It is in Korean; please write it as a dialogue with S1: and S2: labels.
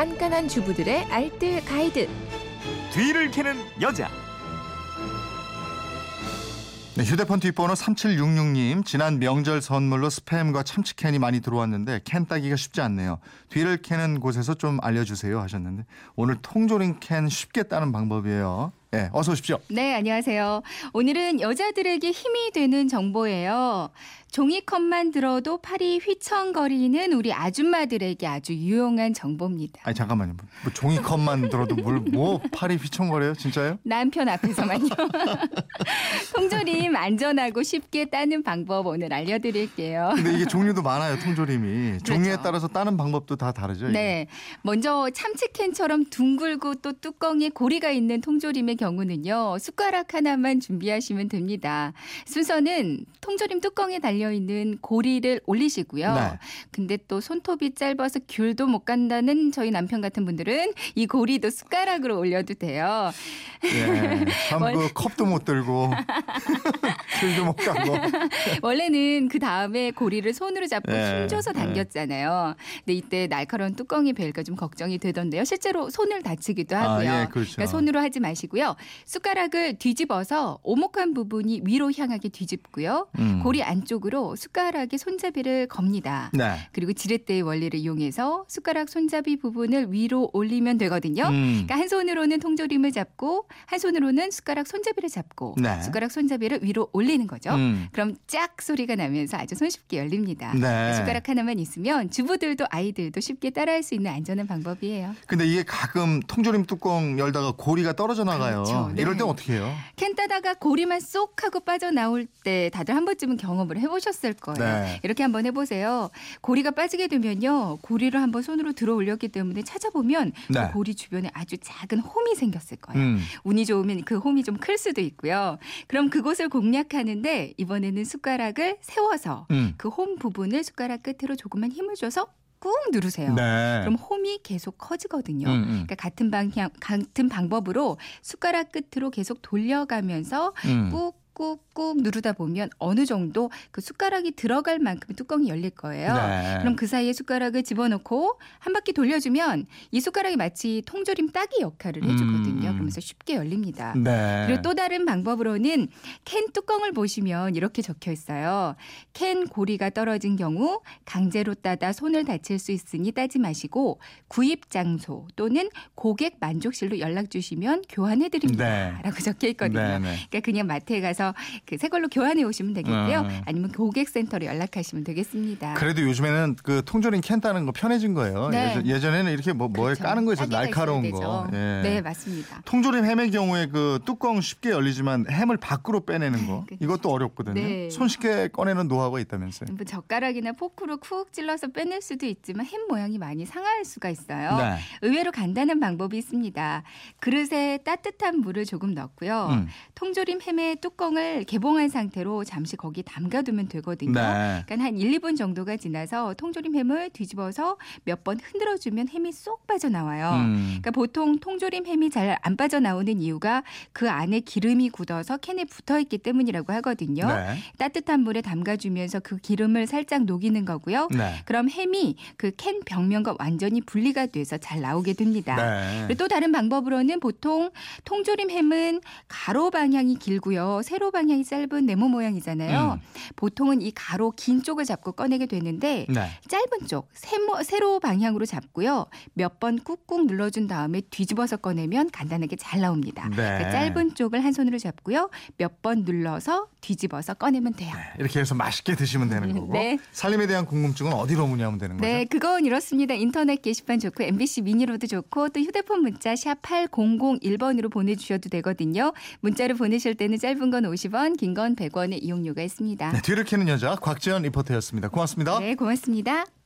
S1: 깐깐한 주부들의 알뜰 가이드.
S2: 뒤를 캐는 여자.
S3: 네, 휴대폰 뒷번호 3766님 지난 명절 선물로 스팸과 참치캔이 많이 들어왔는데 캔 따기가 쉽지 않네요. 뒤를 캐는 곳에서 좀 알려주세요 하셨는데 오늘 통조림 캔 쉽게 따는 방법이에요. 예, 어서 오십시오.
S4: 네, 안녕하세요. 오늘은 여자들에게 힘이 되는 정보예요. 종이컵만 들어도 팔이 휘청거리는 우리 아줌마들에게 아주 유용한 정보입니다.
S3: 아니 잠깐만요. 뭐 종이컵만 들어도 뭘 뭐 팔이 휘청거려요? 진짜요?
S4: 남편 앞에서만요. 통조림 안전하고 쉽게 따는 방법 오늘 알려드릴게요.
S3: 근데 이게 종류도 많아요. 통조림이 종류에
S4: 그렇죠.
S3: 따라서 따는 방법도 다 다르죠. 이게?
S4: 네. 먼저 참치캔처럼 둥글고 또 뚜껑에 고리가 있는 통조림의 경우는요. 숟가락 하나만 준비하시면 됩니다. 순서는 통조림 뚜껑에 달려있는 고리를 올리시고요.
S3: 네.
S4: 근데 또 손톱이 짧아서 귤도 못 간다는 저희 남편 같은 분들은 이 고리도 숟가락으로 올려도 돼요.
S3: 예, 참
S4: 원-
S3: 그 컵도 못 들고 귤도 못 가고.
S4: 원래는 그 다음에 고리를 손으로 잡고
S3: 네,
S4: 힘줘서
S3: 네.
S4: 당겼잖아요. 근데 이때 날카로운 뚜껑이 벨까 좀 걱정이 되던데요. 실제로 손을 다치기도
S3: 아,
S4: 하고요.
S3: 예, 그렇죠.
S4: 그러니까 손으로 하지 마시고요. 숟가락을 뒤집어서 오목한 부분이 위로 향하게 뒤집고요.
S3: 음.
S4: 고리 안쪽으로 숟가락의 손잡이를 겁니다.
S3: 네.
S4: 그리고 지렛대의 원리를 이용해서 숟가락 손잡이 부분을 위로 올리면 되거든요.
S3: 음.
S4: 그러니까 한 손으로는 통조림을 잡고 한 손으로는 숟가락 손잡이를 잡고
S3: 네.
S4: 숟가락 손잡이를 위로 올리는 거죠.
S3: 음.
S4: 그럼 짝 소리가 나면서 아주 손쉽게 열립니다.
S3: 네.
S4: 숟가락 하나만 있으면 주부들도 아이들도 쉽게 따라할 수 있는 안전한 방법이에요.
S3: 근데 이게 가끔 통조림 뚜껑 열다가 고리가 떨어져 나가요.
S4: 그렇죠. 네.
S3: 이럴 땐 어떻게 해요?
S4: 캔 따다가 고리만 쏙 하고 빠져나올 때 다들 한 번쯤은 경험을 해보셨을 거예요.
S3: 네.
S4: 이렇게 한번 해보세요. 고리가 빠지게 되면요. 고리를 한번 손으로 들어 올렸기 때문에 찾아보면
S3: 네.
S4: 그 고리 주변에 아주 작은 홈이 생겼을 거예요.
S3: 음.
S4: 운이 좋으면 그 홈이 좀 클 수도 있고요. 그럼 그곳을 공략하는데 이번에는 숟가락을 세워서
S3: 음.
S4: 그홈 부분을 숟가락 끝으로 조금만 힘을 줘서 꾹 누르세요.
S3: 네.
S4: 그럼 홈이 계속 커지거든요.
S3: 음, 음.
S4: 그러니까 같은 방향, 같은 방법으로 숟가락 끝으로 계속 돌려가면서
S3: 음.
S4: 꾹 꾹꾹 누르다 보면 어느 정도 그 숟가락이 들어갈 만큼 뚜껑이 열릴 거예요.
S3: 네.
S4: 그럼 그 사이에 숟가락을 집어넣고 한 바퀴 돌려주면 이 숟가락이 마치 통조림 따기 역할을 해주거든요.
S3: 음.
S4: 그러면서 쉽게 열립니다.
S3: 네.
S4: 그리고 또 다른 방법으로는 캔 뚜껑을 보시면 이렇게 적혀 있어요. 캔 고리가 떨어진 경우 강제로 따다 손을 다칠 수 있으니 따지 마시고 구입 장소 또는 고객 만족실로 연락 주시면 교환해 드립니다.
S3: 네.
S4: 라고 적혀 있거든요.
S3: 네, 네.
S4: 그러니까 그냥 마트에 가서 그 새 걸로 교환해 오시면 되겠고요.
S3: 음.
S4: 아니면 고객센터로 연락하시면 되겠습니다.
S3: 그래도 요즘에는 그 통조림 캔 따는 거 편해진 거예요.
S4: 네.
S3: 예전, 예전 에는 이렇게 뭐 뭐에
S4: 그렇죠.
S3: 까는 거 있어
S4: 따기가
S3: 날카로운 거. 예.
S4: 네, 맞습니다.
S3: 통조림 햄의 경우에 그 뚜껑 쉽게 열리지만 햄을 밖으로 빼내는 거
S4: 그렇죠.
S3: 이것도 어렵거든요.
S4: 네.
S3: 손쉽게 꺼내는 노하우가 있다면서요.
S4: 뭐 젓가락이나 포크로 쿡 찔러서 빼낼 수도 있지만 햄 모양이 많이 상할 수가 있어요.
S3: 네.
S4: 의외로 간단한 방법이 있습니다. 그릇에 따뜻한 물을 조금 넣고요.
S3: 음.
S4: 통조림 햄의 뚜껑 을 개봉한 상태로 잠시 거기 담가두면 되거든요.
S3: 네.
S4: 그러니까 한 1, 2분 정도가 지나서 통조림 햄을 뒤집어서 몇 번 흔들어주면 햄이 쏙 빠져나와요.
S3: 음.
S4: 그러니까 보통 통조림 햄이 잘 안 빠져나오는 이유가 그 안에 기름이 굳어서 캔에 붙어 있기 때문이라고 하거든요.
S3: 네.
S4: 따뜻한 물에 담가주면서 그 기름을 살짝 녹이는 거고요.
S3: 네.
S4: 그럼 햄이 그 캔 벽면과 완전히 분리가 돼서 잘 나오게 됩니다.
S3: 네.
S4: 그리고 또 다른 방법으로는 보통 통조림 햄은 가로 방향이 길고요. 세로 방향이 짧은 네모 모양이잖아요.
S3: 음.
S4: 보통은 이 가로 긴 쪽을 잡고 꺼내게 되는데
S3: 네.
S4: 짧은 쪽 세모, 세로 방향으로 잡고요. 몇 번 꾹꾹 눌러준 다음에 뒤집어서 꺼내면 간단하게 잘 나옵니다.
S3: 네.
S4: 그러니까 짧은 쪽을 한 손으로 잡고요. 몇 번 눌러서 뒤집어서 꺼내면 돼요.
S3: 이렇게 해서 맛있게 드시면 되는 거고.
S4: 네.
S3: 살림에 대한 궁금증은 어디로 문의하면 되는 거죠?
S4: 네, 그건 이렇습니다. 인터넷 게시판 좋고 MBC 미니로도 좋고 또 휴대폰 문자 샵 8001번으로 보내주셔도 되거든요. 문자로 보내실 때는 짧은 건 50원, 긴 건 100원의 이용료가 있습니다.
S3: 네, 뒤를 캐는 여자 곽지연 리포터였습니다. 고맙습니다.
S4: 네, 고맙습니다.